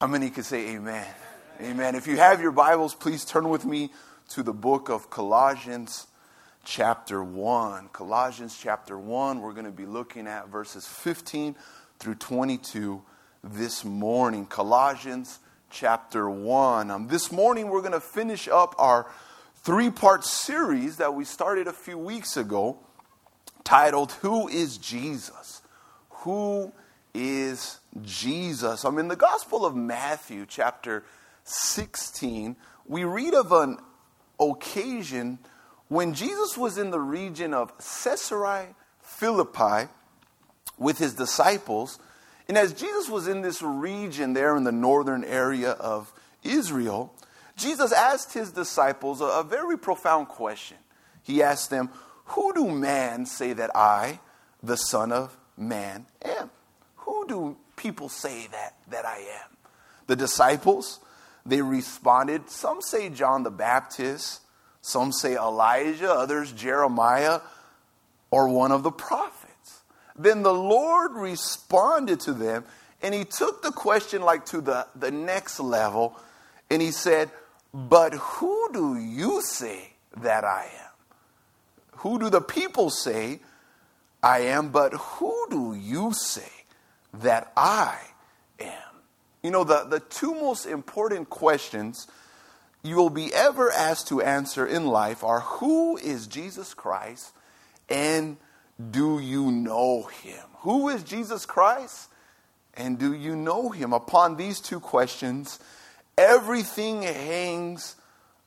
How many could say amen? Amen. If you have your Bibles, please turn with me to the book of Colossians, chapter 1. Colossians, chapter 1, we're going to be looking at verses 15 through 22 this morning. Colossians, chapter 1. Um, this morning, we're going to finish up our three part series that we started a few weeks ago titled, Who is Jesus? Who is Jesus. I'm in the Gospel of Matthew, chapter 16. We read of an occasion when Jesus was in the region of Caesarea Philippi with his disciples. And as Jesus was in this region there in the northern area of Israel, Jesus asked his disciples a, a very profound question. He asked them, Who do man say that I, the Son of Man, am? Who do people say that, that I am? The disciples, they responded. Some say John the Baptist, some say Elijah, others Jeremiah, or one of the prophets. Then the Lord responded to them, and he took the question like to the, the next level, and he said, But who do you say that I am? Who do the people say I am? But who do you say that I am? You know, the, the two most important questions you will be ever asked to answer in life are who is Jesus Christ and do you know him? Who is Jesus Christ and do you know him? Upon these two questions, everything hangs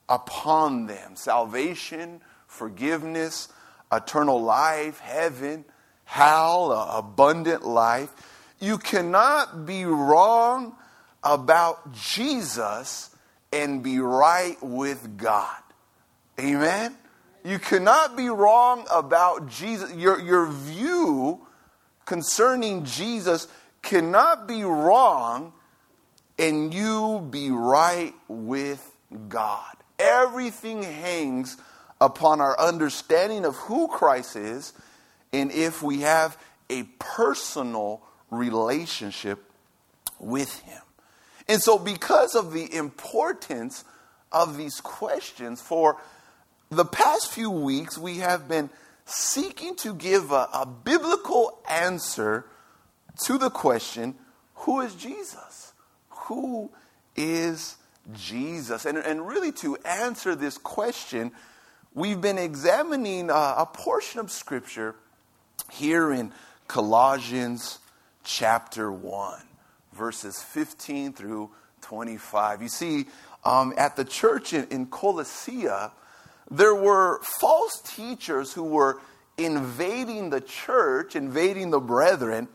upon them salvation, forgiveness, eternal life, heaven, hell, abundant life. You cannot be wrong about Jesus and be right with God. Amen? You cannot be wrong about Jesus. Your, your view concerning Jesus cannot be wrong and you be right with God. Everything hangs upon our understanding of who Christ is and if we have a personal relationship with Him. And so, because of the importance of these questions, for the past few weeks, we have been seeking to give a, a biblical answer to the question who is Jesus? Who is Jesus? And, and really, to answer this question, we've been examining a, a portion of Scripture here in Colossians chapter 1, verses 15 through 25. You see, um, at the church in, in Colossia, there were false teachers who were invading the church, invading the brethren,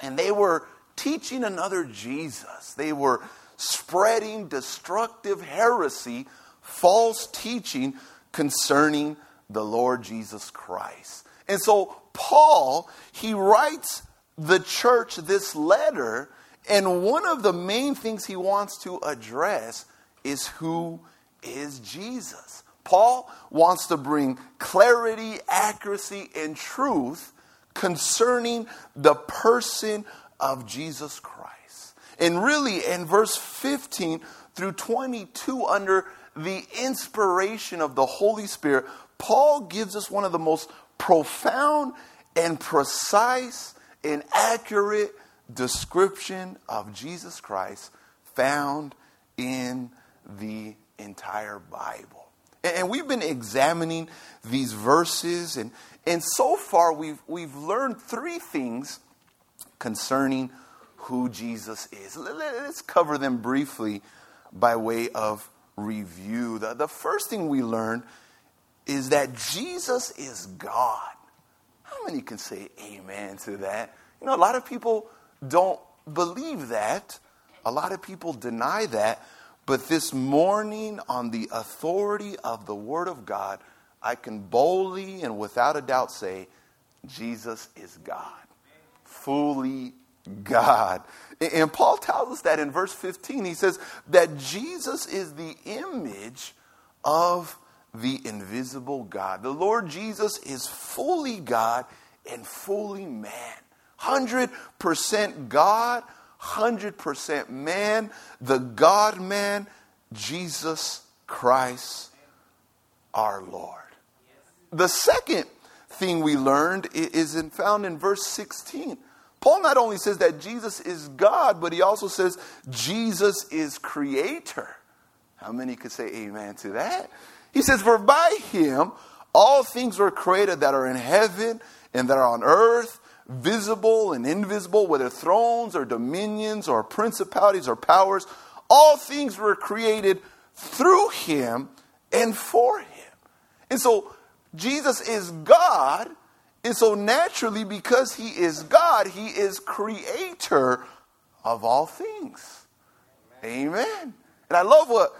and they were teaching another Jesus. They were spreading destructive heresy, false teaching concerning the Lord Jesus Christ. And so Paul, he writes the church this letter, and one of the main things he wants to address is who is Jesus. Paul wants to bring clarity, accuracy, and truth concerning the person of Jesus Christ. And really, in verse 15 through 22, under the inspiration of the Holy Spirit, Paul gives us one of the most profound and precise and accurate description of Jesus Christ found in the entire Bible. And we've been examining these verses, and, and so far we've, we've learned three things concerning who Jesus is. Let's cover them briefly by way of review. The, the first thing we learned is that Jesus is God. How many can say amen to that? You know, a lot of people don't believe that. A lot of people deny that. But this morning, on the authority of the Word of God, I can boldly and without a doubt say, Jesus is God. Fully God. And Paul tells us that in verse 15. He says that Jesus is the image of the invisible God. The Lord Jesus is fully God and fully man. 100% God, 100% man, the God man, Jesus Christ our Lord. The second thing we learned is in, found in verse 16. Paul not only says that Jesus is God, but he also says Jesus is creator. How many could say amen to that? He says, For by him all things were created that are in heaven and that are on earth, visible and invisible, whether thrones or dominions or principalities or powers. All things were created through him and for him. And so Jesus is God. And so naturally, because he is God, he is creator of all things. Amen. Amen. And I love what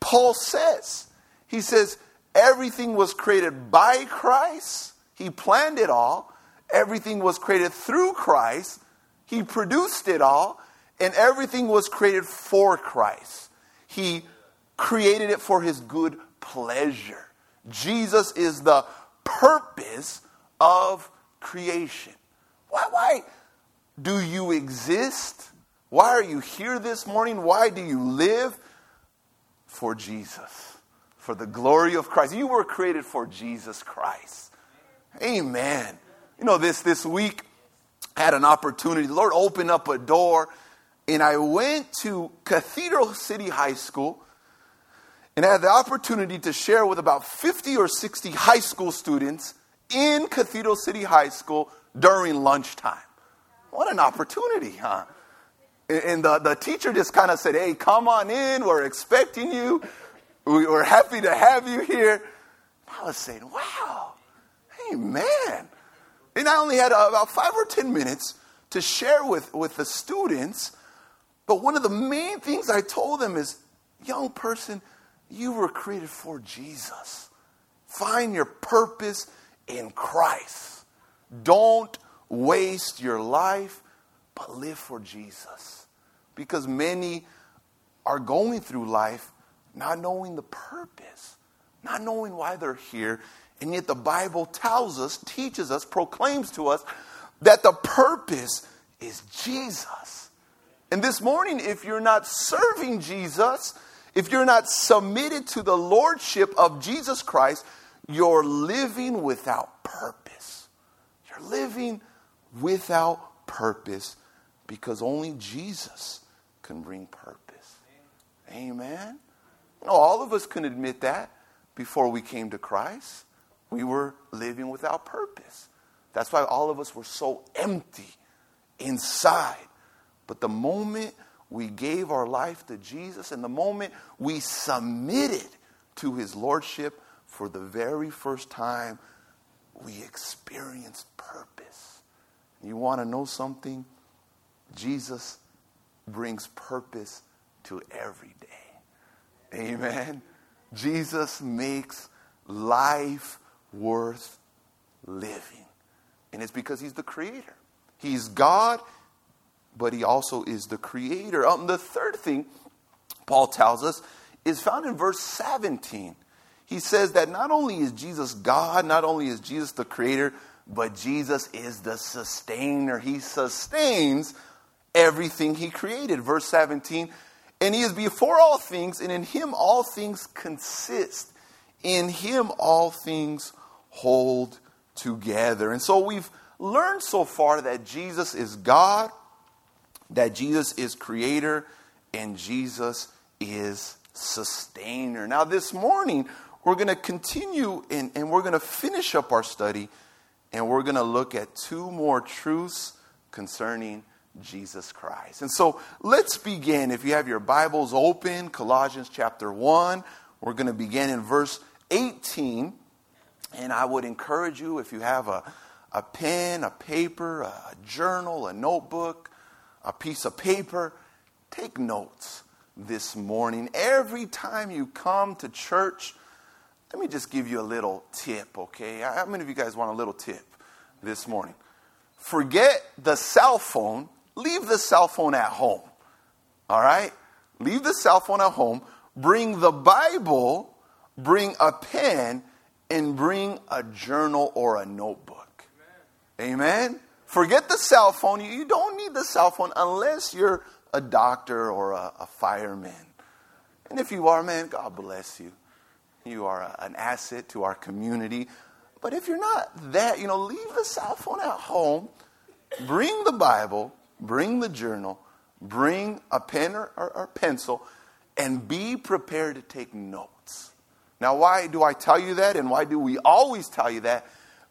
Paul says. He says, everything was created by Christ. He planned it all. Everything was created through Christ. He produced it all. And everything was created for Christ. He created it for his good pleasure. Jesus is the purpose of creation. Why, why do you exist? Why are you here this morning? Why do you live? For Jesus, for the glory of Christ. You were created for Jesus Christ. Amen. You know, this, this week, I had an opportunity. The Lord opened up a door, and I went to Cathedral City High School and I had the opportunity to share with about 50 or 60 high school students in Cathedral City High School during lunchtime. What an opportunity, huh? And the, the teacher just kind of said, Hey, come on in. We're expecting you. We're happy to have you here. I was saying, Wow, hey, man. And I only had about five or 10 minutes to share with, with the students. But one of the main things I told them is, Young person, you were created for Jesus. Find your purpose in Christ. Don't waste your life, but live for Jesus. Because many are going through life not knowing the purpose, not knowing why they're here. And yet the Bible tells us, teaches us, proclaims to us that the purpose is Jesus. And this morning, if you're not serving Jesus, if you're not submitted to the lordship of Jesus Christ, you're living without purpose. You're living without purpose because only Jesus can bring purpose. Amen. No, all of us can admit that before we came to Christ. We were living without purpose. That's why all of us were so empty inside. But the moment we gave our life to Jesus, and the moment we submitted to his lordship for the very first time, we experienced purpose. You want to know something? Jesus brings purpose to every day. Amen. Jesus makes life worth living. And it's because he's the creator. He's God but he also is the creator. Um, the third thing Paul tells us is found in verse 17. He says that not only is Jesus God, not only is Jesus the creator, but Jesus is the sustainer. He sustains everything he created. Verse 17, and he is before all things, and in him all things consist. In him all things hold together. And so we've learned so far that Jesus is God that Jesus is creator and Jesus is sustainer. Now, this morning, we're going to continue and, and we're going to finish up our study and we're going to look at two more truths concerning Jesus Christ. And so let's begin. If you have your Bibles open, Colossians chapter 1, we're going to begin in verse 18. And I would encourage you, if you have a, a pen, a paper, a journal, a notebook, a piece of paper, take notes this morning. Every time you come to church, let me just give you a little tip, okay? How many of you guys want a little tip this morning? Forget the cell phone, leave the cell phone at home, all right? Leave the cell phone at home, bring the Bible, bring a pen, and bring a journal or a notebook. Amen? Amen? Forget the cell phone. You don't need the cell phone unless you're a doctor or a, a fireman. And if you are, man, God bless you. You are a, an asset to our community. But if you're not that, you know, leave the cell phone at home, bring the Bible, bring the journal, bring a pen or, or, or pencil, and be prepared to take notes. Now, why do I tell you that? And why do we always tell you that?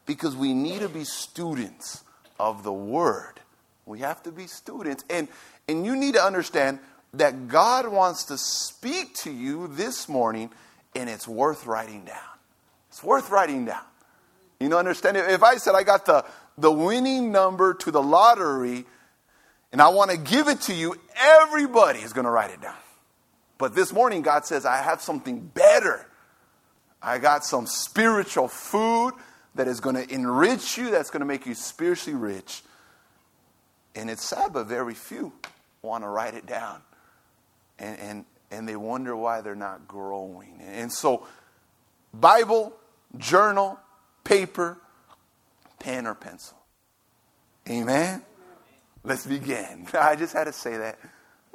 Because we need to be students of the Word. We have to be students. And, and you need to understand that God wants to speak to you this morning, and it's worth writing down. It's worth writing down. You know, understand? If I said I got the, the winning number to the lottery and I want to give it to you, everybody is going to write it down. But this morning, God says, I have something better. I got some spiritual food that is going to enrich you, that's going to make you spiritually rich. And it's sad, but very few want to write it down. And, and, and they wonder why they're not growing. And so, Bible, journal, paper, pen, or pencil. Amen? Let's begin. I just had to say that.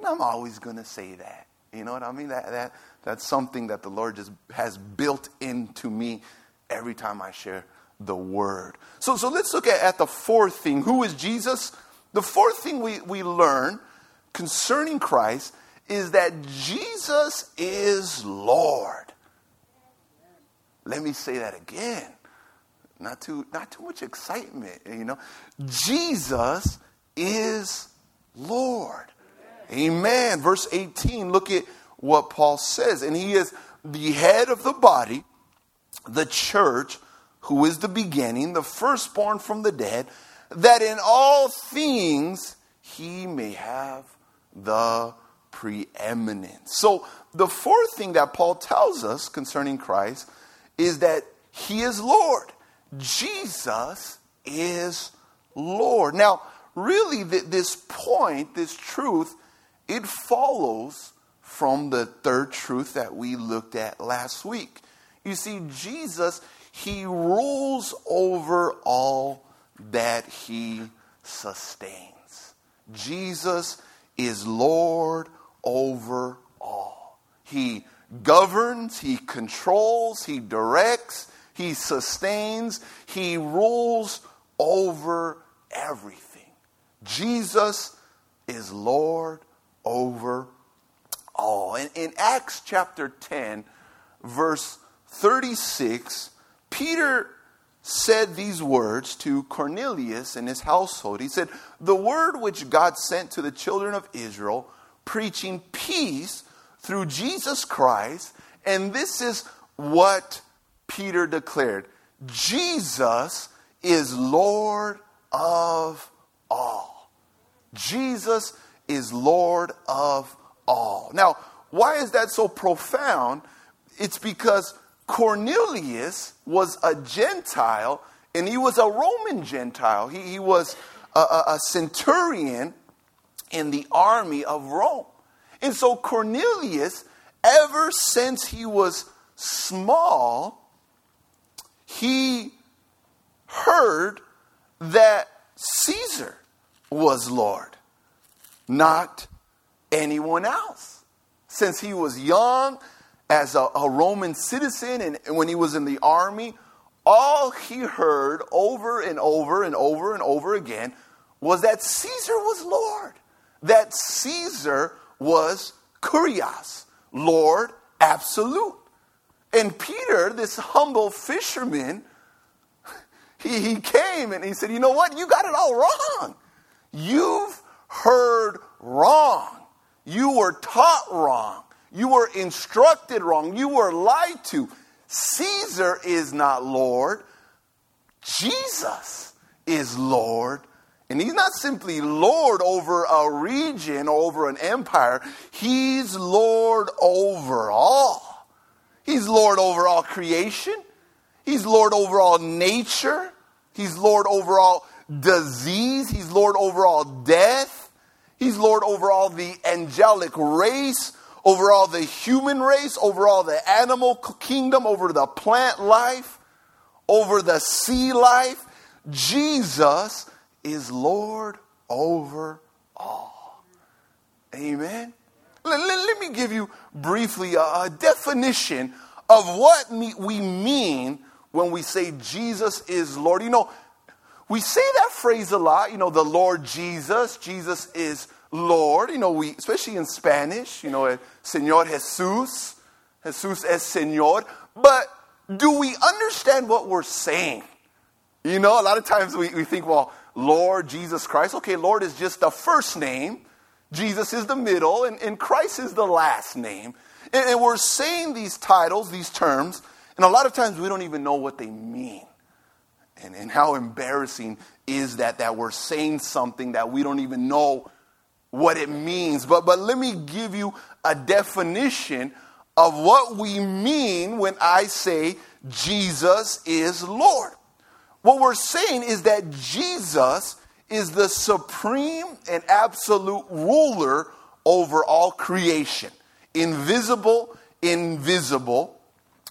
I'm always going to say that. You know what I mean? That, that, that's something that the Lord just has built into me every time I share the word. So, so let's look at, at the fourth thing. Who is Jesus? The fourth thing we, we learn concerning Christ is that Jesus is Lord. Let me say that again. Not too, not too much excitement, you know. Jesus is Lord. Amen. Verse 18, look at what Paul says. And he is the head of the body, the church, who is the beginning, the firstborn from the dead, that in all things he may have the preeminence. So, the fourth thing that Paul tells us concerning Christ is that he is Lord. Jesus is Lord. Now, really, this point, this truth, it follows from the third truth that we looked at last week. You see, Jesus, he rules over all that he sustains. Jesus is Lord over all. He governs, he controls, he directs, he sustains, he rules over everything. Jesus is Lord over all. In, in Acts chapter 10, verse 36, Peter said these words to Cornelius and his household. He said, The word which God sent to the children of Israel, preaching peace through Jesus Christ, and this is what Peter declared Jesus is Lord of. Jesus is Lord of all. Now, why is that so profound? It's because Cornelius was a Gentile and he was a Roman Gentile. He, he was a, a, a centurion in the army of Rome. And so Cornelius, ever since he was small, he heard that Caesar was Lord, not anyone else. Since he was young, as a, a Roman citizen and when he was in the army, all he heard over and over and over and over again was that Caesar was Lord, that Caesar was Kurios, Lord absolute. And Peter, this humble fisherman, he, he came and he said, You know what? You got it all wrong. You've heard wrong. You were taught wrong. You were instructed wrong. You were lied to. Caesar is not Lord. Jesus is Lord. And he's not simply Lord over a region or over an empire, he's Lord over all. He's Lord over all creation, he's Lord over all nature, he's Lord over all disease, he's Lord over all death, he's Lord over all the angelic race over all the human race, over all the animal kingdom, over the plant life, over the sea life. Jesus is Lord over all. Amen. Let, let, let me give you briefly a, a definition of what me, we mean when we say Jesus is Lord. You know, we say that phrase a lot, you know, the Lord Jesus. Jesus is Lord. You know, we, especially in Spanish, you know, Señor Jesus. Jesus es Señor. But do we understand what we're saying? You know, a lot of times we, we think, well, Lord Jesus Christ. Okay, Lord is just the first name, Jesus is the middle, and, and Christ is the last name. And, and we're saying these titles, these terms, and a lot of times we don't even know what they mean. And, and how embarrassing is that that we're saying something that we don't even know what it means. But, but let me give you a definition of what we mean when I say Jesus is Lord. What we're saying is that Jesus is the supreme and absolute ruler over all creation, invisible, invisible,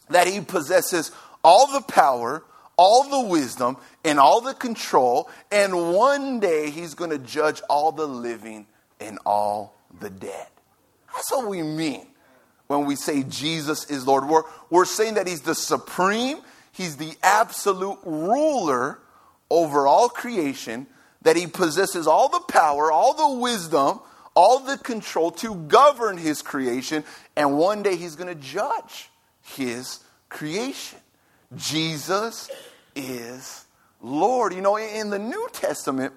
that he possesses all the power, all the wisdom, and all the control, and one day he's going to judge all the living and all the dead. That's what we mean when we say Jesus is Lord. We're, we're saying that he's the supreme, he's the absolute ruler over all creation, that he possesses all the power, all the wisdom, all the control to govern his creation, and one day he's going to judge his creation. Jesus is Lord. You know, in the New Testament,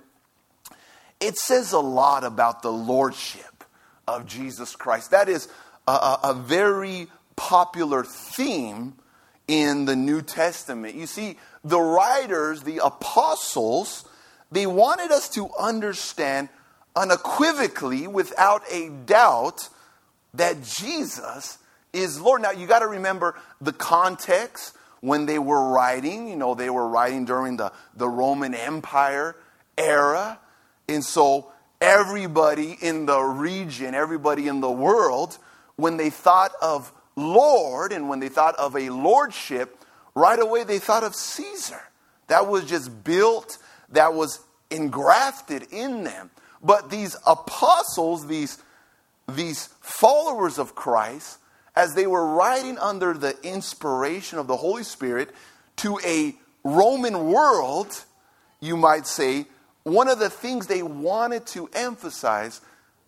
it says a lot about the lordship of Jesus Christ. That is a, a, very popular theme in the New Testament. You see, the writers, the apostles, they wanted us to understand unequivocally, without a doubt, that Jesus is Lord. Now, you got to remember the context when they were writing. You know, they were writing during the, the Roman Empire era. And so, everybody in the region, everybody in the world, when they thought of Lord and when they thought of a lordship, right away they thought of Caesar. That was just built, that was engrafted in them. But these apostles, these, these followers of Christ, as they were writing under the inspiration of the Holy Spirit to a Roman world, you might say, one of the things they wanted to emphasize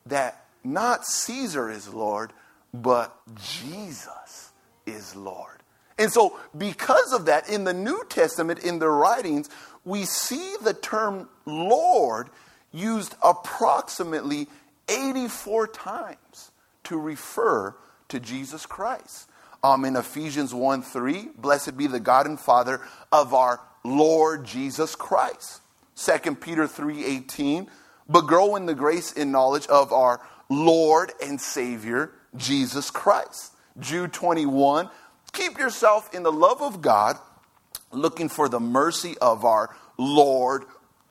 that not Caesar is Lord, but Jesus is Lord. And so, because of that, in the New Testament, in the writings, we see the term Lord used approximately 84 times to refer to Jesus Christ. Um, in Ephesians 1 3, blessed be the God and Father of our Lord Jesus Christ. 2 Peter 3 18, but grow in the grace and knowledge of our Lord and Savior, Jesus Christ. Jude 21, keep yourself in the love of God, looking for the mercy of our Lord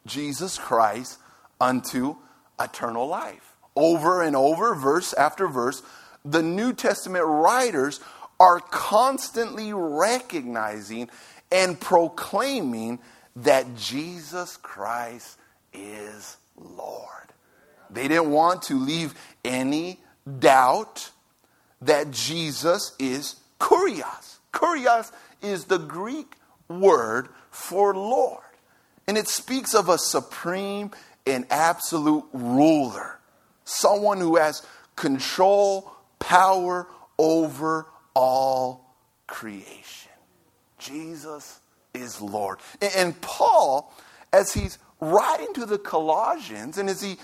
Jesus Christ unto eternal life. Over and over, verse after verse, the New Testament writers are constantly recognizing and proclaiming that Jesus Christ is Lord. They didn't want to leave any doubt that Jesus is kurios. Kurios is the Greek word for Lord. And it speaks of a supreme and absolute ruler, someone who has control, power over all creation. Jesus is Lord. And Paul, as he's writing to the Colossians and as he's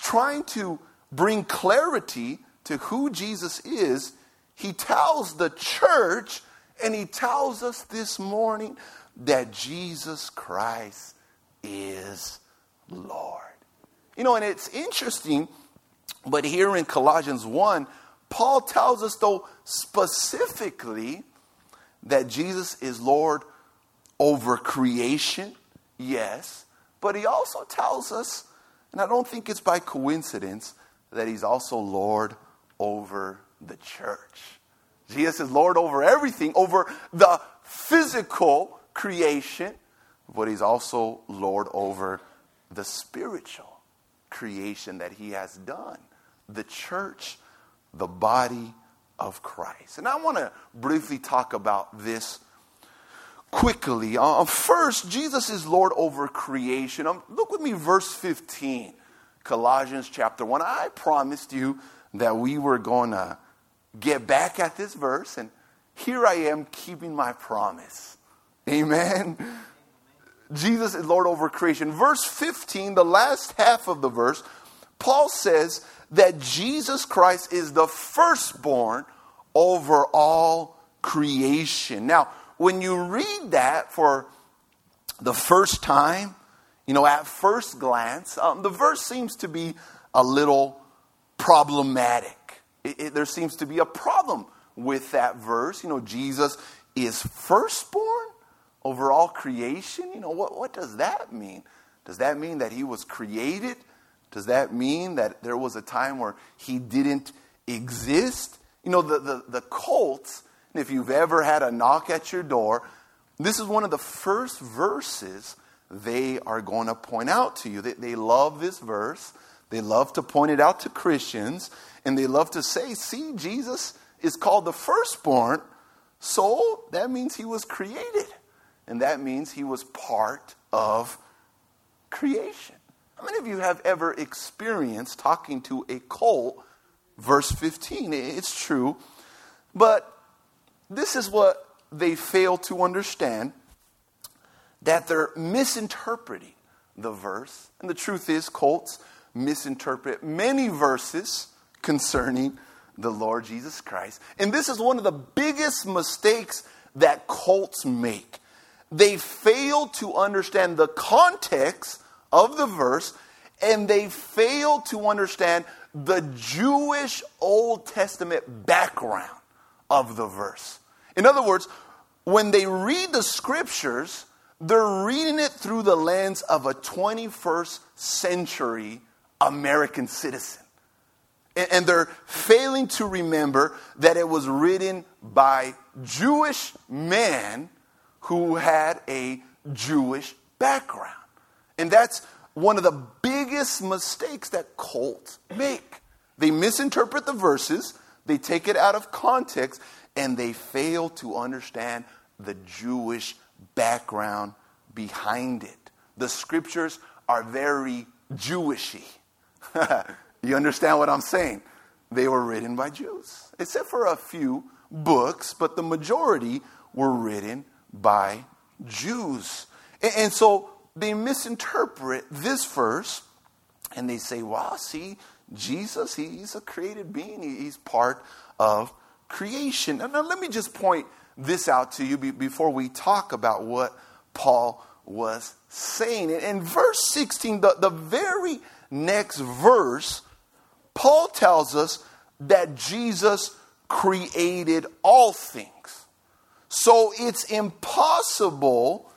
trying to bring clarity to who Jesus is, he tells the church and he tells us this morning that Jesus Christ is Lord. You know, and it's interesting, but here in Colossians 1, Paul tells us, though, specifically that Jesus is Lord over creation, yes, but he also tells us, and I don't think it's by coincidence, that he's also Lord over the church. Jesus is Lord over everything, over the physical creation, but he's also Lord over the spiritual creation that he has done the church, the body of Christ. And I want to briefly talk about this quickly. Uh, first, Jesus is Lord over creation. Um, look with me, verse 15, Colossians chapter 1. I promised you that we were going to get back at this verse, and here I am keeping my promise. Amen. Jesus is Lord over creation. Verse 15, the last half of the verse, Paul says that Jesus Christ is the firstborn over all creation. Now, when you read that for the first time, you know, at first glance, um, the verse seems to be a little problematic. It, it, there seems to be a problem with that verse. You know, Jesus is firstborn over all creation. You know, what, what does that mean? Does that mean that he was created? Does that mean that there was a time where he didn't exist? You know, the, the, the cults, if you've ever had a knock at your door, this is one of the first verses they are going to point out to you. They, they love this verse. They love to point it out to Christians. And they love to say, see, Jesus is called the firstborn. So that means he was created. And that means he was part of creation. How many of you have ever experienced talking to a cult? Verse 15, it's true. But this is what they fail to understand that they're misinterpreting the verse. And the truth is, cults misinterpret many verses concerning the Lord Jesus Christ. And this is one of the biggest mistakes that cults make. They fail to understand the context of the verse and they fail to understand the Jewish Old Testament background of the verse. In other words, when they read the scriptures, they're reading it through the lens of a 21st century American citizen. And they're failing to remember that it was written by Jewish men who had a Jewish background. And that's one of the biggest mistakes that cults make. They misinterpret the verses, they take it out of context, and they fail to understand the Jewish background behind it. The scriptures are very Jewishy. you understand what I'm saying? They were written by Jews, except for a few books, but the majority were written by Jews. And, and so they misinterpret this verse and they say, well, see, Jesus, he's a created being, he's part of creation. Now, now, let me just point this out to you be, before we talk about what Paul was saying. In, in verse 16, the, the very next verse, Paul tells us that Jesus created all things. So it's impossible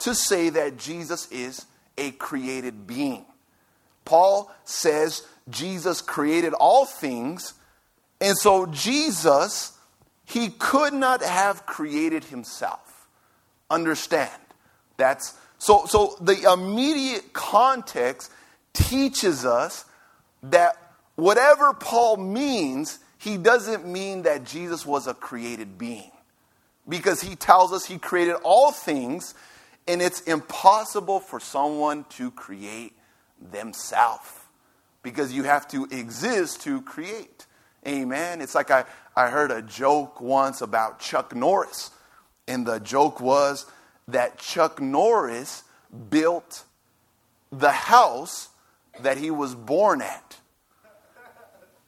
to say that Jesus is a created being. Paul says Jesus created all things, and so Jesus, he could not have created himself. Understand? That's so so the immediate context teaches us that whatever Paul means, he doesn't mean that Jesus was a created being. Because he tells us he created all things and it's impossible for someone to create themselves because you have to exist to create. Amen. It's like I, I heard a joke once about Chuck Norris, and the joke was that Chuck Norris built the house that he was born at.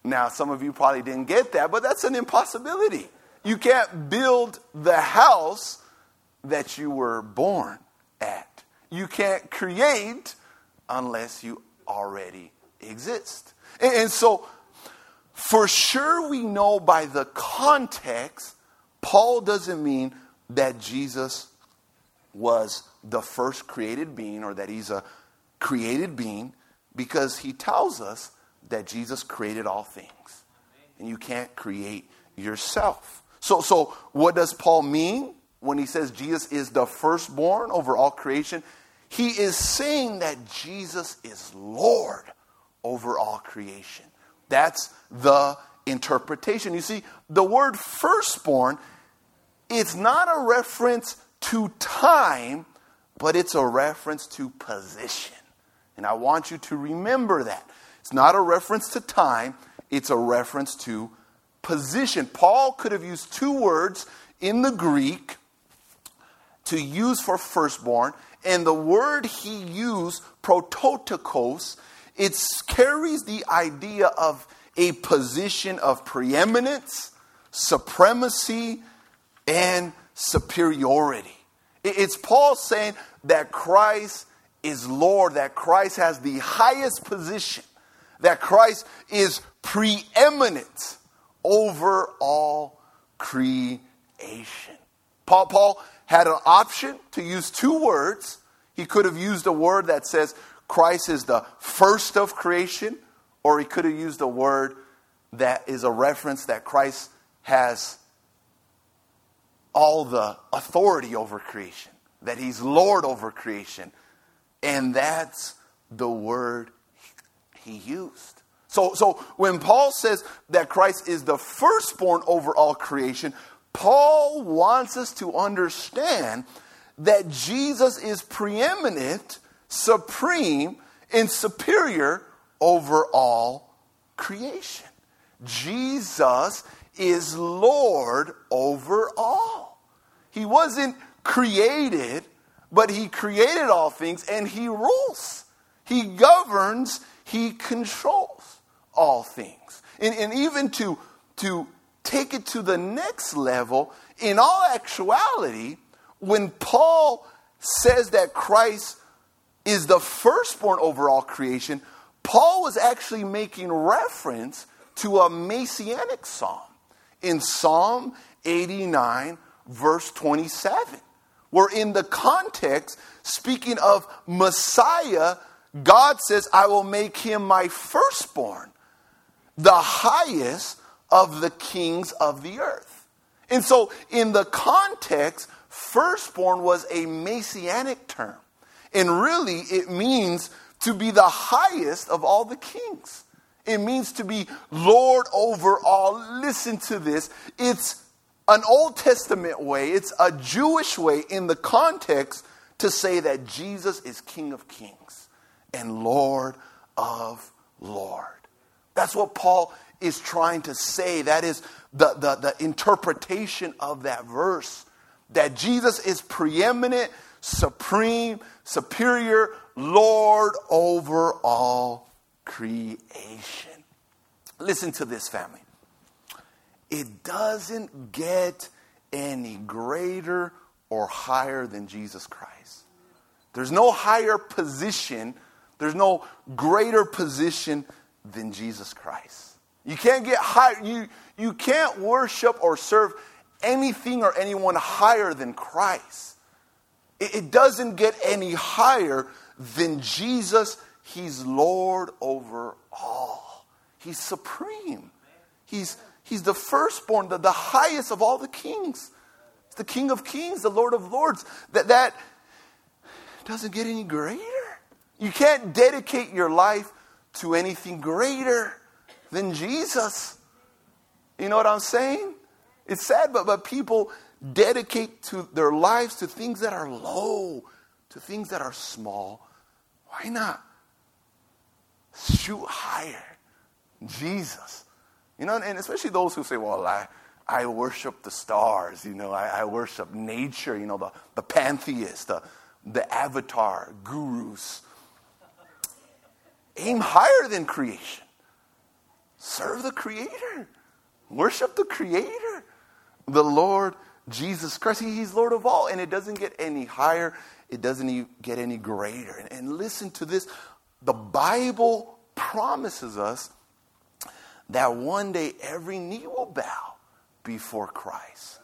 Now, some of you probably didn't get that, but that's an impossibility. You can't build the house that you were born at. You can't create unless you already exist. And, and so, for sure, we know by the context, Paul doesn't mean that Jesus was the first created being or that he's a created being because he tells us that Jesus created all things. And you can't create yourself. So, so what does Paul mean? When he says Jesus is the firstborn over all creation, he is saying that Jesus is Lord over all creation. That's the interpretation. You see, the word firstborn, it's not a reference to time, but it's a reference to position. And I want you to remember that. It's not a reference to time, it's a reference to position. Paul could have used two words in the Greek to use for firstborn, and the word he used, prototokos, it carries the idea of a position of preeminence, supremacy, and superiority. It's Paul saying that Christ is Lord, that Christ has the highest position, that Christ is preeminent over all creation. Paul, Paul had an option to use two words. He could have used a word that says Christ is the first of creation, or he could have used a word that is a reference that Christ has all the authority over creation, that he's Lord over creation. And that's the word he used. So, so when Paul says that Christ is the firstborn over all creation, Paul wants us to understand that Jesus is preeminent, supreme, and superior over all creation. Jesus is Lord over all. He wasn't created, but He created all things and He rules. He governs, He controls all things. And, and even to, to take it to the next level, in all actuality, when Paul says that Christ is the firstborn over all creation, Paul was actually making reference to a messianic psalm in Psalm 89, verse 27, where in the context, speaking of Messiah, God says, I will make him my firstborn, the highest of the kings of the earth. And so, in the context, firstborn was a messianic term. And really, it means to be the highest of all the kings. It means to be Lord over all. Listen to this. It's an Old Testament way, it's a Jewish way in the context to say that Jesus is King of kings and Lord of Lord. That's what Paul is trying to say. That is the, the, the interpretation of that verse. That Jesus is preeminent, supreme, superior, Lord over all creation. Listen to this, family. It doesn't get any greater or higher than Jesus Christ. There's no higher position, there's no greater position than Jesus Christ. You can't get higher, you, you can't worship or serve anything or anyone higher than Christ. It, it doesn't get any higher than Jesus. He's Lord over all. He's supreme. He's, he's the firstborn, the, the highest of all the kings. He's the King of kings, the Lord of lords. That, that doesn't get any greater. You can't dedicate your life to anything greater than Jesus. You know what I'm saying? It's sad, but, but people dedicate to their lives to things that are low, to things that are small. Why not? Shoot higher. Jesus. You know, and especially those who say, well, I, I worship the stars, you know, I, I worship nature, you know, the, the pantheists, the, the avatar gurus. Aim higher than creation. Serve the Creator. Worship the Creator, the Lord Jesus Christ. He's Lord of all, and it doesn't get any higher, it doesn't get any greater. And, and listen to this the Bible promises us that one day every knee will bow before Christ,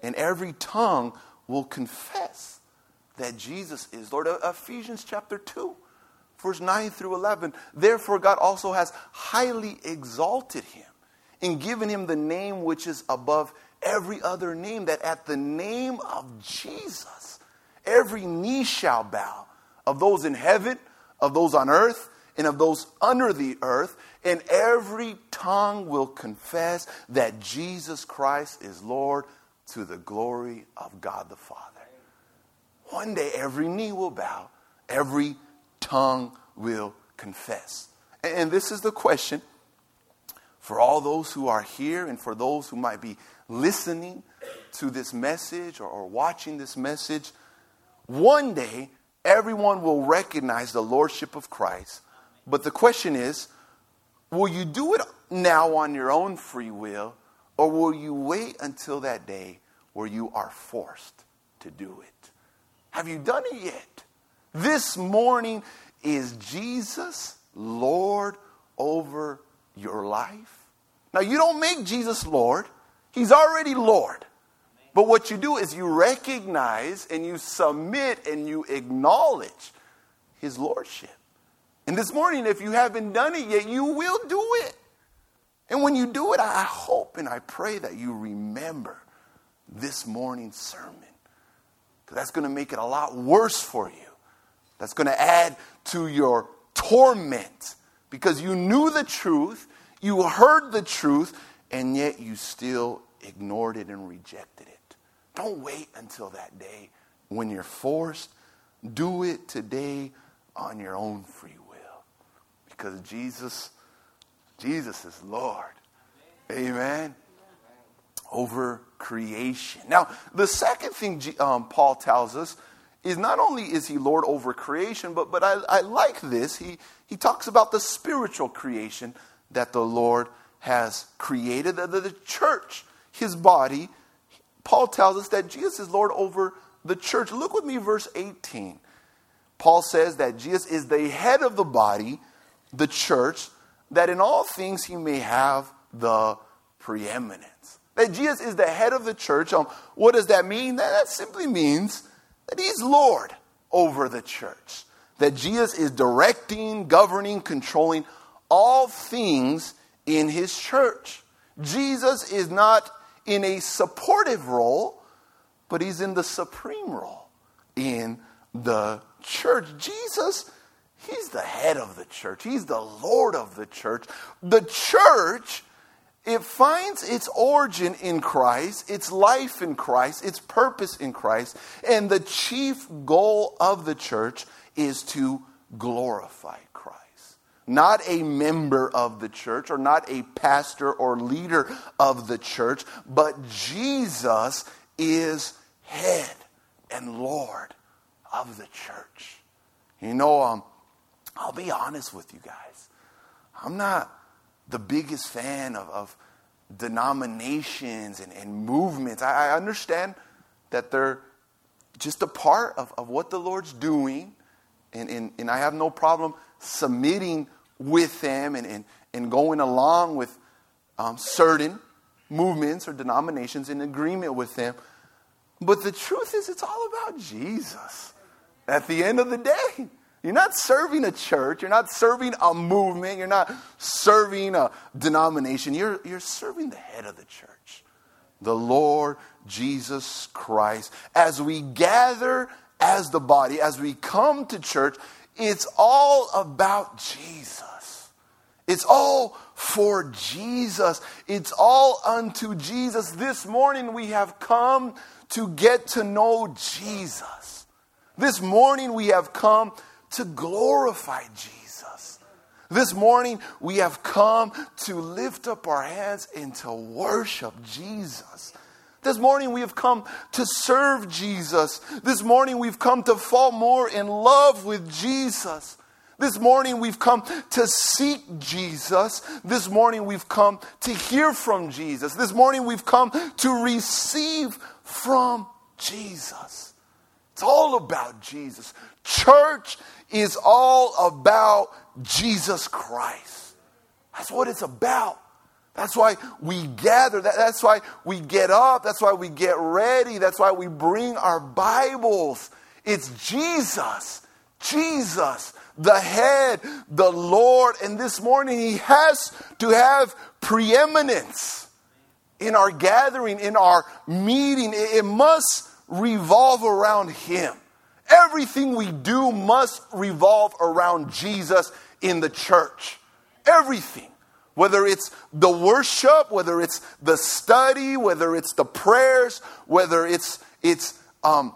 and every tongue will confess that Jesus is Lord. Ephesians chapter 2 verse 9 through 11. Therefore, God also has highly exalted him and given him the name which is above every other name, that at the name of Jesus, every knee shall bow of those in heaven, of those on earth, and of those under the earth, and every tongue will confess that Jesus Christ is Lord to the glory of God the Father. One day every knee will bow, every tongue will confess. And this is the question for all those who are here and for those who might be listening to this message or, or watching this message. One day, everyone will recognize the Lordship of Christ. But the question is will you do it now on your own free will, or will you wait until that day where you are forced to do it? Have you done it yet? This morning, is Jesus Lord over your life? Now, you don't make Jesus Lord, He's already Lord. But what you do is you recognize and you submit and you acknowledge His Lordship. And this morning, if you haven't done it yet, you will do it. And when you do it, I hope and I pray that you remember this morning's sermon. Because that's going to make it a lot worse for you. That's going to add to your torment because you knew the truth, you heard the truth, and yet you still ignored it and rejected it. Don't wait until that day when you're forced. Do it today on your own free will. Because Jesus, Jesus is Lord. Amen. Over creation. Now, the second thing um, Paul tells us is not only is he Lord over creation, but, but I, I like this. He, he talks about the spiritual creation that the Lord has created, the, the, the church, his body. Paul tells us that Jesus is Lord over the church. Look with me, verse 18. Paul says that Jesus is the head of the body, the church, that in all things he may have the preeminence. That Jesus is the head of the church. Um, what does that mean? That, that simply means that he's Lord over the church. That Jesus is directing, governing, controlling all things in his church. Jesus is not in a supportive role, but he's in the supreme role in the church. Jesus, he's the head of the church, he's the Lord of the church. The church it finds its origin in Christ, its life in Christ, its purpose in Christ, and the chief goal of the church is to glorify Christ. Not a member of the church or not a pastor or leader of the church, but Jesus is head and Lord of the church. You know, um, I'll be honest with you guys. I'm not the biggest fan of, of denominations and, and movements. I, I, understand that they're just a part of, of what the Lord's doing, and, and, and I have no problem submitting with them and, and, and going along with um, certain movements or denominations in agreement with them. But the truth is, it's all about Jesus at the end of the day. You're not serving a church. You're not serving a movement. You're not serving a denomination. You're, you're serving the head of the church, the Lord Jesus Christ. As we gather as the body, as we come to church, it's all about Jesus. It's all for Jesus. It's all unto Jesus. This morning we have come to get to know Jesus. This morning we have come to glorify Jesus. This morning, we have come to lift up our hands and to worship Jesus. This morning, we have come to serve Jesus. This morning, we've come to fall more in love with Jesus. This morning, we've come to seek Jesus. This morning, we've come to hear from Jesus. This morning, we've come to receive from Jesus. It's all about Jesus. Church is all about Jesus Christ. That's what it's about. That's why we gather. That's why we get up. That's why we get ready. That's why we bring our Bibles. It's Jesus. Jesus, the head, the Lord. And this morning, He has to have preeminence in our gathering, in our meeting. It must revolve around Him. Everything we do must revolve around Jesus in the church. Everything. Whether it's the worship, whether it's the study, whether it's the prayers, whether it's, it's um,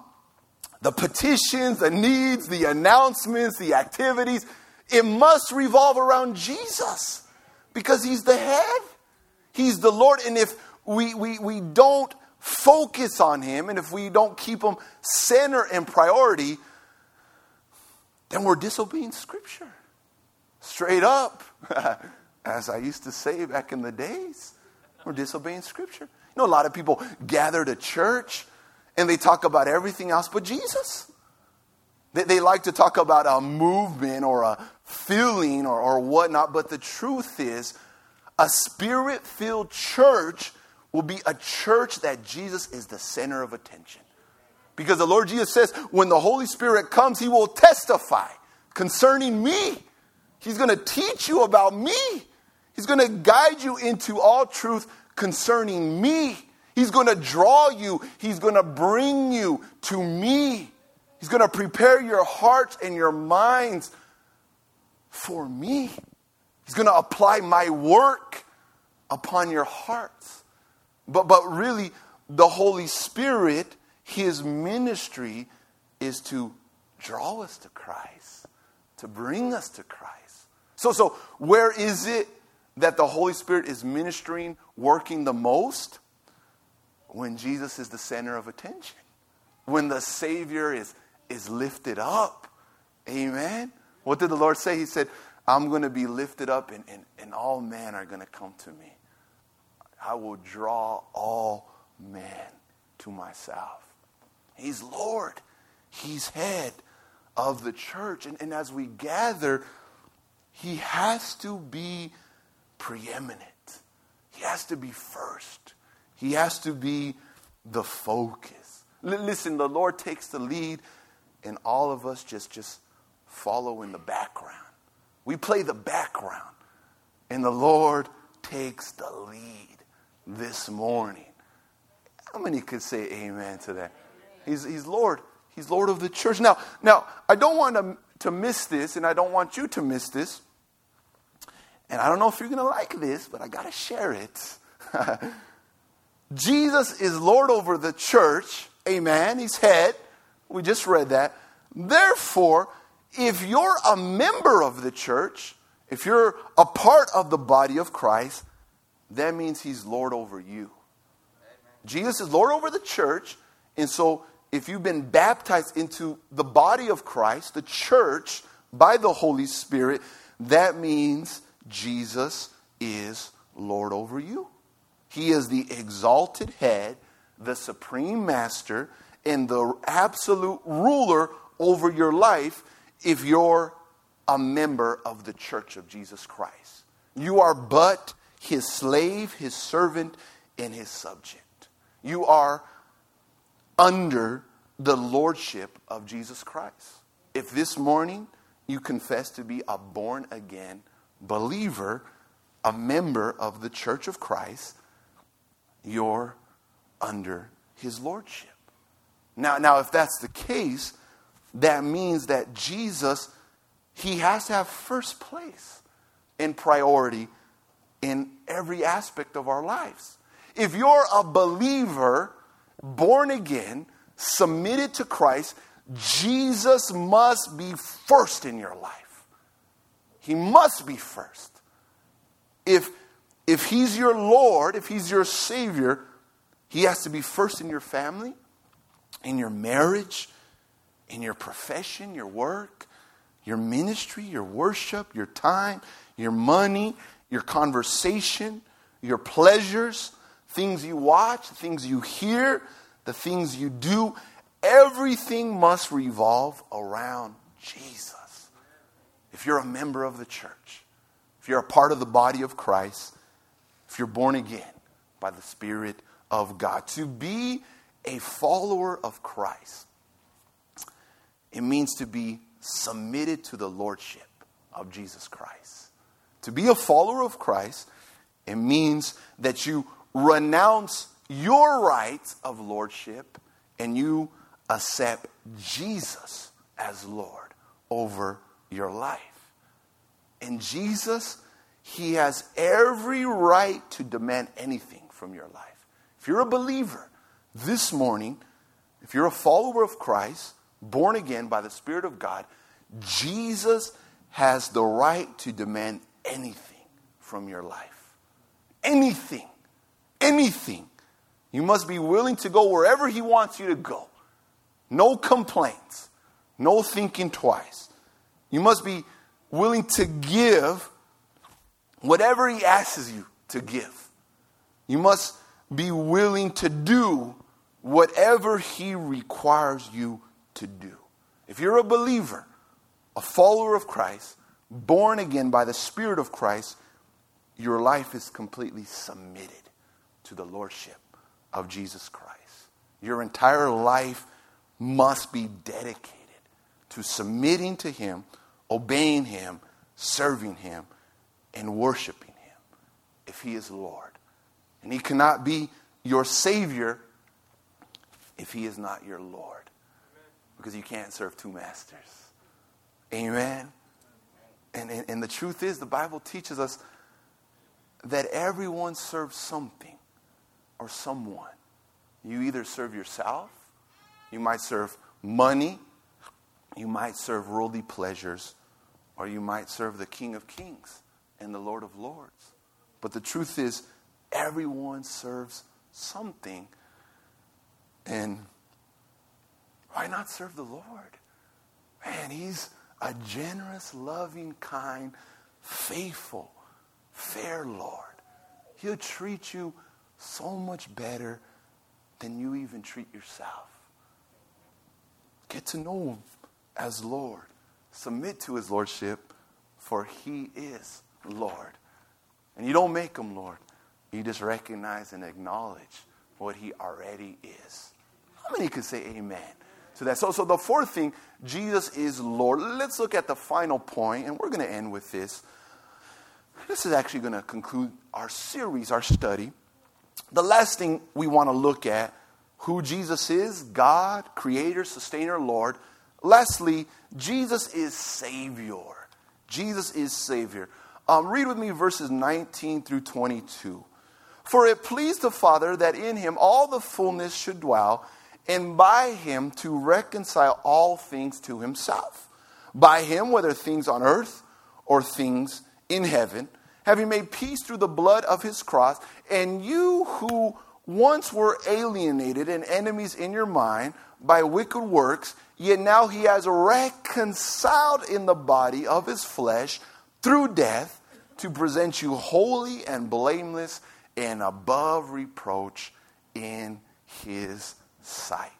the petitions, the needs, the announcements, the activities, it must revolve around Jesus because He's the head. He's the Lord. And if we, we, we don't focus on Him and if we don't keep Him center and priority, then we're disobeying Scripture. Straight up. As I used to say back in the days, we're disobeying Scripture. You know, a lot of people gather to church and they talk about everything else but Jesus. They, they like to talk about a movement or a feeling or, or whatnot, but the truth is, a spirit filled church will be a church that Jesus is the center of attention. Because the Lord Jesus says, when the Holy Spirit comes, He will testify concerning me. He's going to teach you about me. He's going to guide you into all truth concerning me. He's going to draw you. He's going to bring you to me. He's going to prepare your hearts and your minds for me. He's going to apply my work upon your hearts. But, but really, the Holy Spirit, His ministry is to draw us to Christ, to bring us to Christ. So, so where is it that the Holy Spirit is ministering, working the most? When Jesus is the center of attention, when the Savior is, is lifted up. Amen. What did the Lord say? He said, I'm going to be lifted up, and, and, and all men are going to come to me. I will draw all men to myself. He's Lord, He's head of the church. And, and as we gather, He has to be preeminent. He has to be first. He has to be the focus. L- listen, the Lord takes the lead, and all of us just, just follow in the background. We play the background, and the Lord takes the lead this morning. How many could say amen to that? He's, he's Lord. He's Lord of the church. Now, now I don't want to, to miss this, and I don't want you to miss this. And I don't know if you're going to like this, but I got to share it. Jesus is Lord over the church. Amen. He's head. We just read that. Therefore, if you're a member of the church, if you're a part of the body of Christ, that means he's Lord over you. Jesus is Lord over the church. And so, if you've been baptized into the body of Christ, the church, by the Holy Spirit, that means Jesus is Lord over you. He is the exalted head, the supreme master, and the absolute ruler over your life if you're a member of the church of Jesus Christ. You are but his slave, his servant, and his subject. You are under the lordship of Jesus Christ. If this morning you confess to be a born again believer, a member of the church of Christ, you're under his lordship. Now, now if that's the case, that means that Jesus, he has to have first place in priority in every aspect of our lives. If you're a believer, born again, submitted to Christ, Jesus must be first in your life. He must be first. If if he's your Lord, if he's your Savior, he has to be first in your family, in your marriage, in your profession, your work, your ministry, your worship, your time, your money, your conversation, your pleasures, things you watch, things you hear, the things you do. Everything must revolve around Jesus. If you're a member of the church, if you're a part of the body of Christ, if you're born again by the Spirit of God. To be a follower of Christ, it means to be submitted to the Lordship of Jesus Christ. To be a follower of Christ, it means that you renounce your rights of Lordship and you accept Jesus as Lord over your life. And Jesus, He has every right to demand anything from your life. If you're a believer this morning, if you're a follower of Christ, born again by the Spirit of God, Jesus has the right to demand anything from your life. Anything. Anything. You must be willing to go wherever He wants you to go. No complaints. No thinking twice. You must be willing to give whatever He asks you to give. You must be willing to do whatever He requires you to do. If you're a believer, a follower of Christ, born again by the Spirit of Christ, your life is completely submitted to the Lordship of Jesus Christ. Your entire life must be dedicated to submitting to Him, obeying Him, serving Him, and worshiping Him if He is Lord. And He cannot be your Savior if He is not your Lord. Because you can't serve two masters. Amen. And, and, and, the truth is, the Bible teaches us that everyone serves something or someone. You either serve yourself, you might serve money, you might serve worldly pleasures, or you might serve the King of Kings and the Lord of Lords. But the truth is, everyone serves something. And why not serve the Lord? Man, He's a generous, loving, kind, faithful, fair Lord. He'll treat you so much better than you even treat yourself. Get to know Him as Lord. Submit to His Lordship, for He is Lord. And you don't make Him Lord, you just recognize and acknowledge what He already is. How many could say amen to that? So, so the fourth thing, Jesus is Lord. Let's look at the final point, and we're going to end with this. This is actually going to conclude our series, our study. The last thing we want to look at who Jesus is God, Creator, Sustainer, Lord. Lastly, Jesus is Savior. Jesus is Savior. Um, read with me verses 19 through 22. For it pleased the Father that in him all the fullness should dwell, and by him to reconcile all things to himself. By him, whether things on earth or things in heaven, having made peace through the blood of his cross, and you who once were alienated and enemies in your mind by wicked works, yet now he has reconciled in the body of his flesh through death to present you holy and blameless and above reproach in his sight.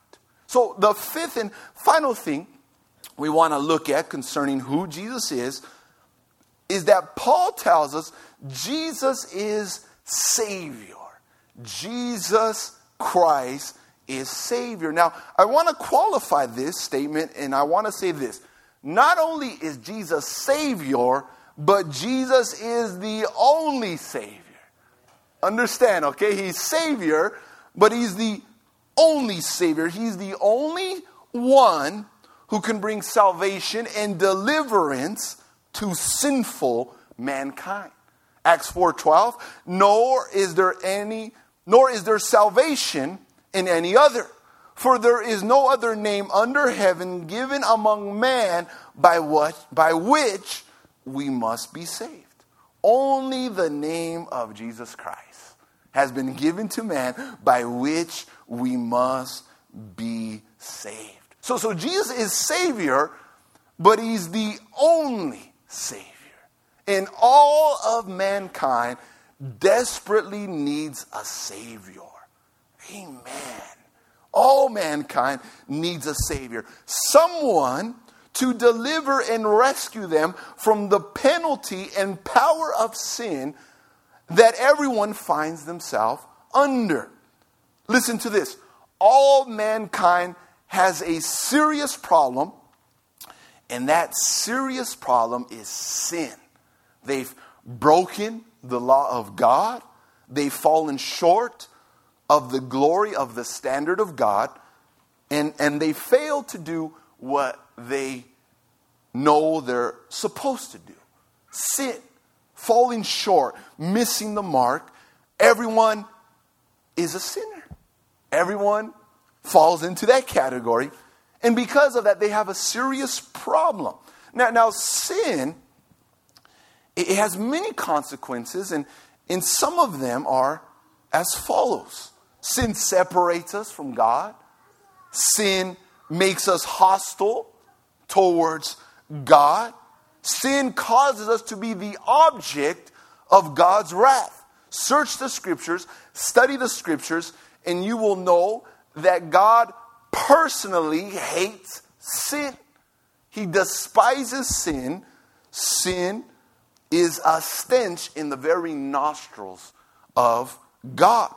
So, the fifth and final thing we want to look at concerning who Jesus is is that Paul tells us Jesus is Savior. Jesus Christ is Savior. Now, I want to qualify this statement and I want to say this. Not only is Jesus Savior, but Jesus is the only Savior. Understand, okay? He's Savior, but He's the only Savior. He's the only one who can bring salvation and deliverance to sinful mankind. Acts 4:12, nor is there any nor is there salvation in any other. For there is no other name under heaven given among man by what by which we must be saved. Only the name of Jesus Christ has been given to man by which we must be saved. So so Jesus is savior, but he's the only savior. And all of mankind desperately needs a Savior. Amen. All mankind needs a Savior. Someone to deliver and rescue them from the penalty and power of sin that everyone finds themselves under. Listen to this. All mankind has a serious problem, and that serious problem is sin. They've broken the law of God. They've fallen short of the glory of the standard of God. And, and they fail to do what they know they're supposed to do sin, falling short, missing the mark. Everyone is a sinner. Everyone falls into that category. And because of that, they have a serious problem. Now, now sin, it has many consequences, and, and some of them are as follows Sin separates us from God, sin makes us hostile towards God, sin causes us to be the object of God's wrath. Search the scriptures, study the scriptures, and you will know that God personally hates sin. He despises sin. Sin is a stench in the very nostrils of God.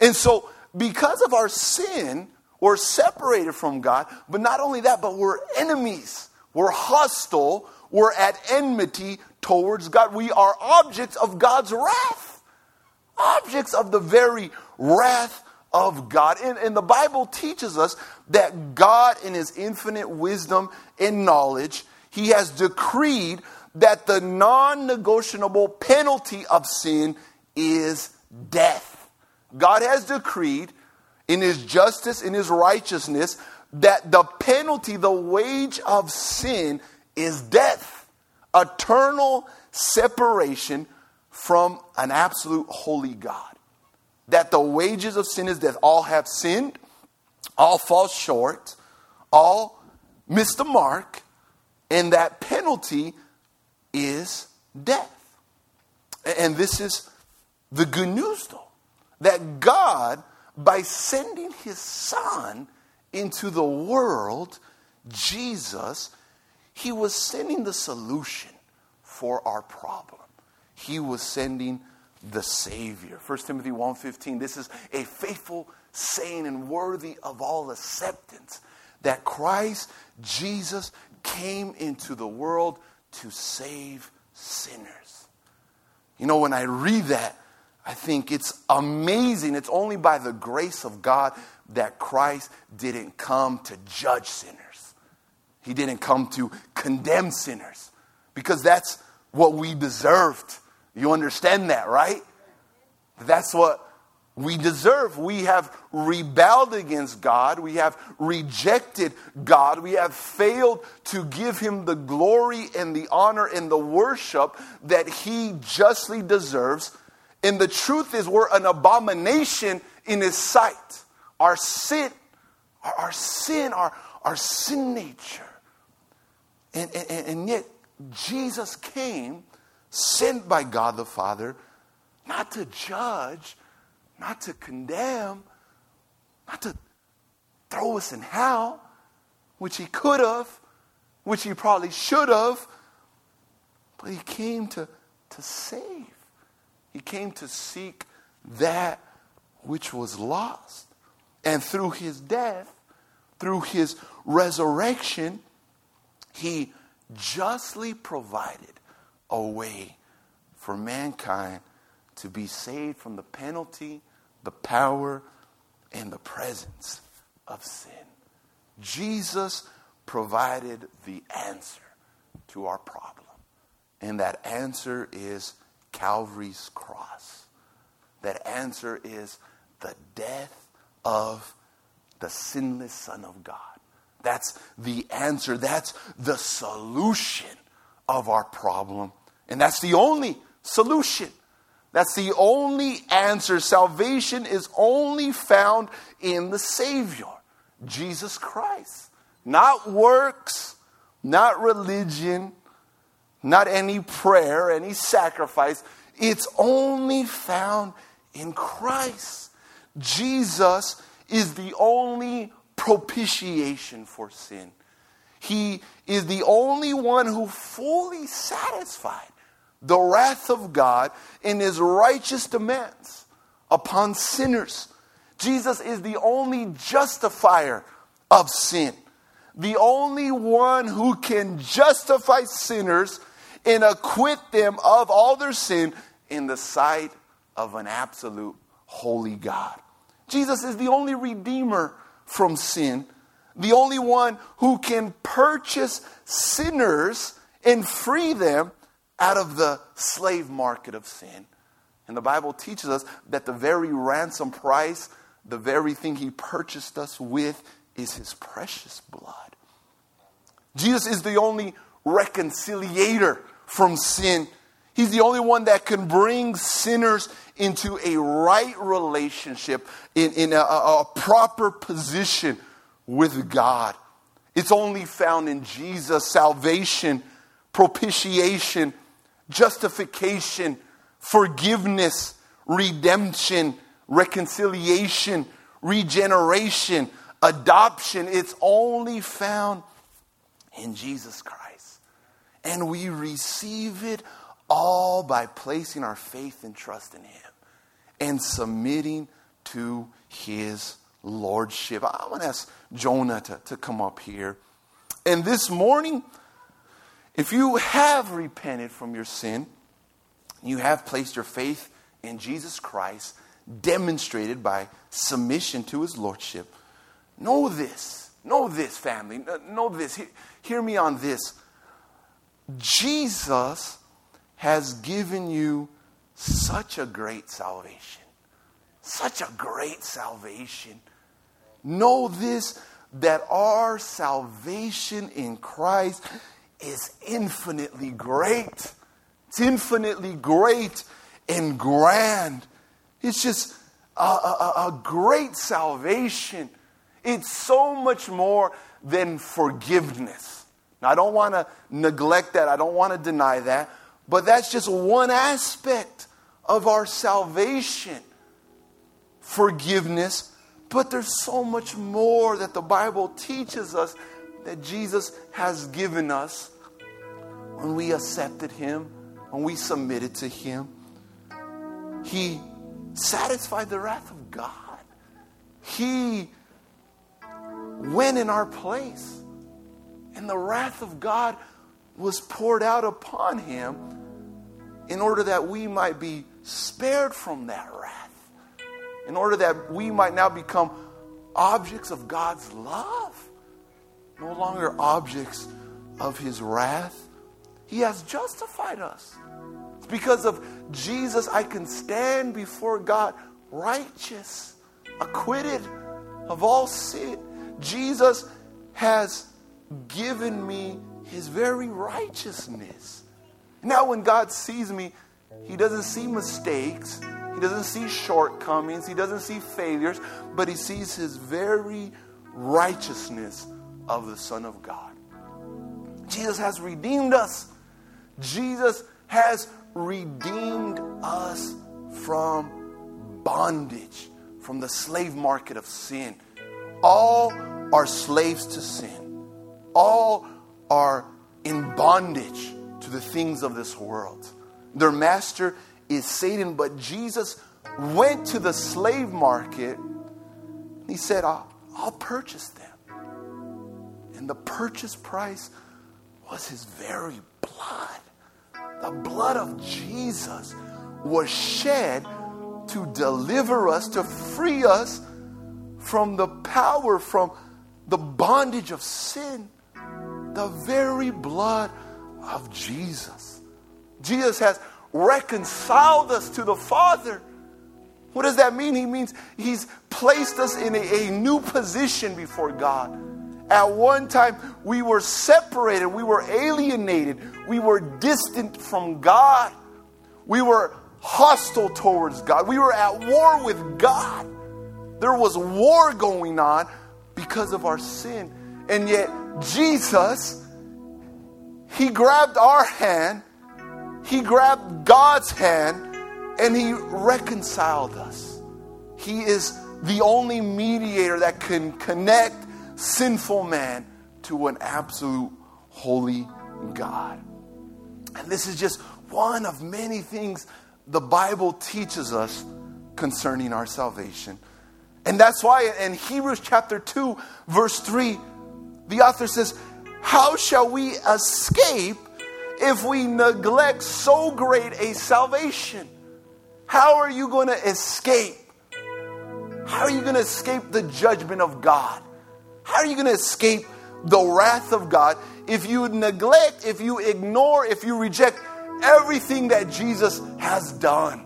And so, because of our sin, we're separated from God. But not only that, but we're enemies. We're hostile. We're at enmity towards God. We are objects of God's wrath. Objects of the very wrath of God. And, and the Bible teaches us that God, in His infinite wisdom and knowledge, He has decreed that the non negotiable penalty of sin is death. God has decreed in His justice, in His righteousness, that the penalty, the wage of sin is death, eternal separation from an absolute holy God that the wages of sin is death. All have sinned, all fall short, all miss the mark, and that penalty is death. And this is the good news, though, that God, by sending his Son into the world, Jesus, he was sending the solution for our problem. He was sending the Savior. 1 Timothy 1.15, this is a faithful saying and worthy of all acceptance that Christ Jesus came into the world to save sinners. You know, when I read that, I think it's amazing. It's only by the grace of God that Christ didn't come to judge sinners. He didn't come to condemn sinners because that's what we deserved. You understand that, right? That's what we deserve. We have rebelled against God. We have rejected God. We have failed to give Him the glory and the honor and the worship that He justly deserves. And the truth is, we're an abomination in His sight. Our sin, our, our sin, our, our sin nature. And, and, and yet, Jesus came sent by God the Father, not to judge, not to condemn, not to throw us in hell, which he could have, which he probably should have, but he came to, to save. He came to seek that which was lost. And through his death, through his resurrection, he justly provided a way for mankind to be saved from the penalty, the power, and the presence of sin. Jesus provided the answer to our problem. And that answer is Calvary's cross. That answer is the death of the sinless Son of God. That's the answer. That's the solution of our problem. And that's the only solution. That's the only answer. Salvation is only found in the Savior, Jesus Christ. Not works, not religion, not any prayer, any sacrifice. It's only found in Christ. Jesus is the only propitiation for sin. He is the only one who fully satisfied the wrath of God in his righteous demands upon sinners. Jesus is the only justifier of sin, the only one who can justify sinners and acquit them of all their sin in the sight of an absolute holy God. Jesus is the only redeemer from sin the only one who can purchase sinners and free them out of the slave market of sin. And the Bible teaches us that the very ransom price, the very thing he purchased us with, is his precious blood. Jesus is the only reconciliator from sin. He's the only one that can bring sinners into a right relationship, in, in a, a proper position with God. It's only found in Jesus. Salvation, propitiation, justification, forgiveness, redemption, reconciliation, regeneration, adoption. It's only found in Jesus Christ. And we receive it all by placing our faith and trust in Him and submitting to His Lordship. I want to ask Jonah to, to come up here. And this morning, if you have repented from your sin, you have placed your faith in Jesus Christ, demonstrated by submission to his lordship. Know this. Know this, family. Know this. Hear me on this. Jesus has given you such a great salvation. Such a great salvation. Know this that our salvation in Christ is infinitely great. It's infinitely great and grand. It's just a, a, a, great salvation. It's so much more than forgiveness. Now, I don't want to neglect that, I don't want to deny that, but that's just one aspect of our salvation forgiveness. But there's so much more that the Bible teaches us that Jesus has given us when we accepted Him, when we submitted to Him. He satisfied the wrath of God. He went in our place. And the wrath of God was poured out upon him in order that we might be spared from that wrath, in order that we might now become objects of God's love, no longer objects of his wrath. He has justified us. It's because of Jesus I can stand before God righteous, acquitted of all sin. Jesus has given me his very righteousness. Now, when God sees me, he doesn't see mistakes, he doesn't see shortcomings, he doesn't see failures, but he sees his very righteousness of the Son of God. Jesus has redeemed us. Jesus has redeemed us from bondage, from the slave market of sin. All are slaves to sin. All are in bondage to the things of this world. Their master is Satan, but Jesus went to the slave market. He said, I'll, I'll purchase them. And the purchase price was his very blood. The blood of Jesus was shed to deliver us, to free us from the power, from the bondage of sin. The very blood of Jesus. Jesus has reconciled us to the Father. What does that mean? He means He's placed us in a, a new position before God. At one time, we were separated, we were alienated, we were distant from God, we were hostile towards God, we were at war with God. There was war going on because of our sin. And yet, Jesus, He grabbed our hand, He grabbed God's hand, and He reconciled us. He is the only mediator that can connect sinful man to an absolute holy God. And this is just one of many things the Bible teaches us concerning our salvation. And that's why in Hebrews chapter 2, verse 3, the author says, How shall we escape if we neglect so great a salvation? How are you going to escape? How are you going to escape the judgment of God? How are you going to escape the wrath of God if you neglect, if you ignore, if you reject everything that Jesus has done,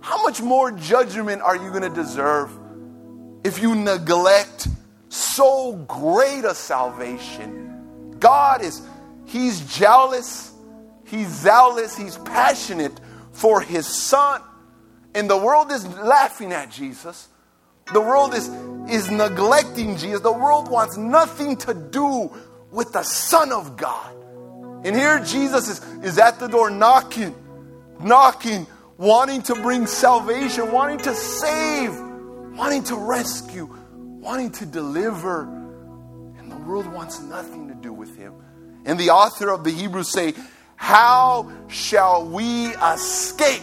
how much more judgment are you going to deserve if you neglect so great a salvation? God is, He's jealous, He's zealous, He's passionate for His Son. And the world is laughing at Jesus. The world is, is neglecting Jesus. The world wants nothing to do with the Son of God. And here Jesus is, is at the door knocking, knocking, wanting to bring salvation, wanting to save, wanting to rescue, wanting to deliver. And the world wants nothing And the author of the Hebrews say, How shall we escape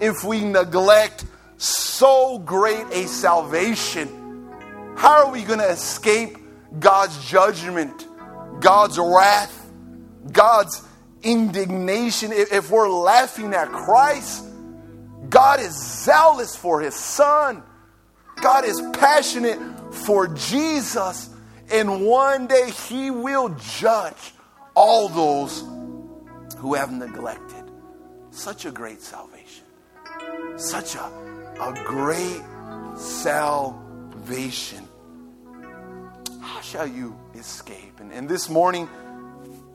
if we neglect so great a salvation? How are we going to escape God's judgment, God's wrath, God's indignation? If we're laughing at Christ, God is zealous for his son. God is passionate for Jesus. And one day he will judge all those who have neglected such a great salvation. Such a, a great salvation. How shall you escape? And, and this morning,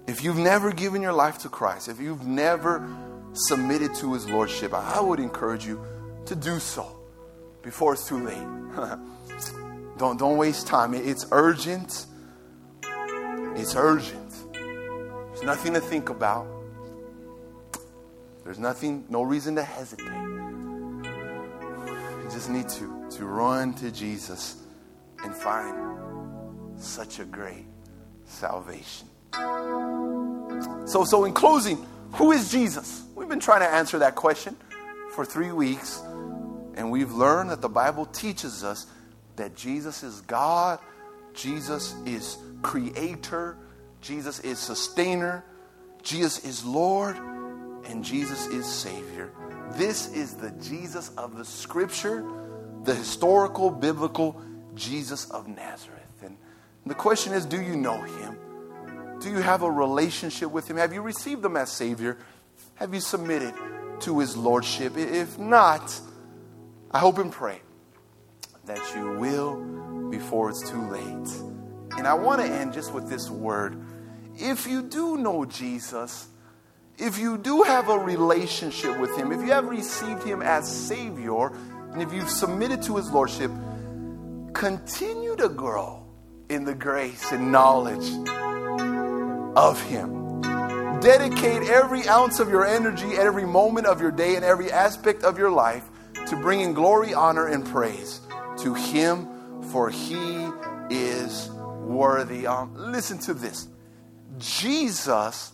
if you've never given your life to Christ, if you've never submitted to his lordship, I would encourage you to do so before it's too late. don't, don't waste time. It's urgent. It's urgent. Nothing to think about. There's nothing, no reason to hesitate. You just need to, to run to Jesus and find such a great salvation. So, so in closing, who is Jesus? We've been trying to answer that question for three weeks, and we've learned that the Bible teaches us that Jesus is God, Jesus is creator, Jesus is sustainer, Jesus is Lord, and Jesus is Savior. This is the Jesus of the Scripture, the historical, biblical Jesus of Nazareth. And the question is do you know him? Do you have a relationship with Him? Have you received Him as Savior? Have you submitted to His Lordship? If not, I hope and pray that you will before it's too late. And I want to end just with this word. If you do know Jesus, if you do have a relationship with Him, if you have received Him as Savior, and if you've submitted to His Lordship, continue to grow in the grace and knowledge of Him. Dedicate every ounce of your energy, every moment of your day, and every aspect of your life to bringing glory, honor, and praise to Him, for He is worthy. Um, listen to this Jesus,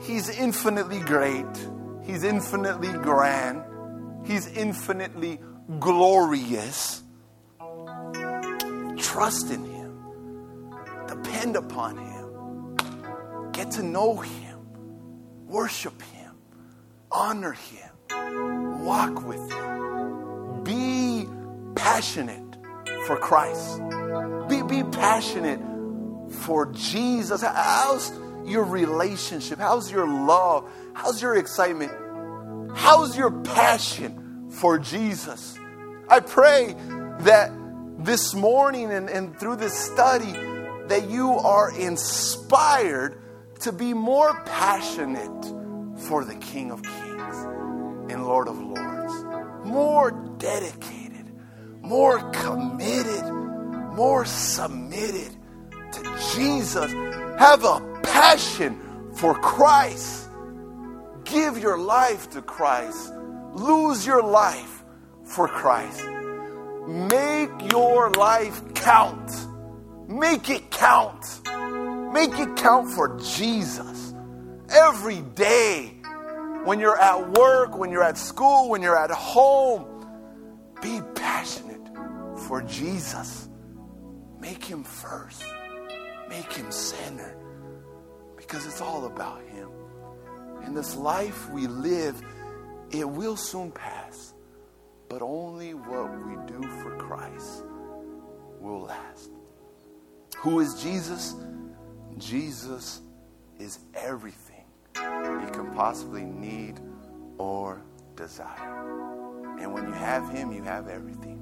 He's infinitely great, He's infinitely grand, He's infinitely glorious. Trust in Him. Depend upon Him. Get to know Him. Worship Him. Honor Him. Walk with Him. Be passionate for Christ. Be, be passionate for Jesus. How's your relationship? How's your love? How's your excitement? How's your passion for Jesus? I pray that this morning and, and through this study, that you are inspired to be more passionate for the King of Kings and Lord of Lords, more dedicated, more committed, more submitted to Jesus. Have a passion for Christ. Give your life to Christ. Lose your life for Christ. Make your life count Make it count. Make it count for Jesus. Every day, when you're at work, when you're at school, when you're at home, be passionate for Jesus. Make him first, make him center because it's all about him. And this life we live, it will soon pass, but only what we do for Christ will last. Who is Jesus? Jesus is everything you can possibly need or desire. And when you have Him, you have everything.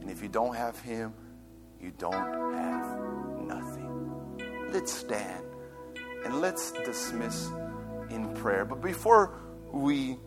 And if you don't have Him, you don't have Let's stand and let's dismiss in prayer. But before we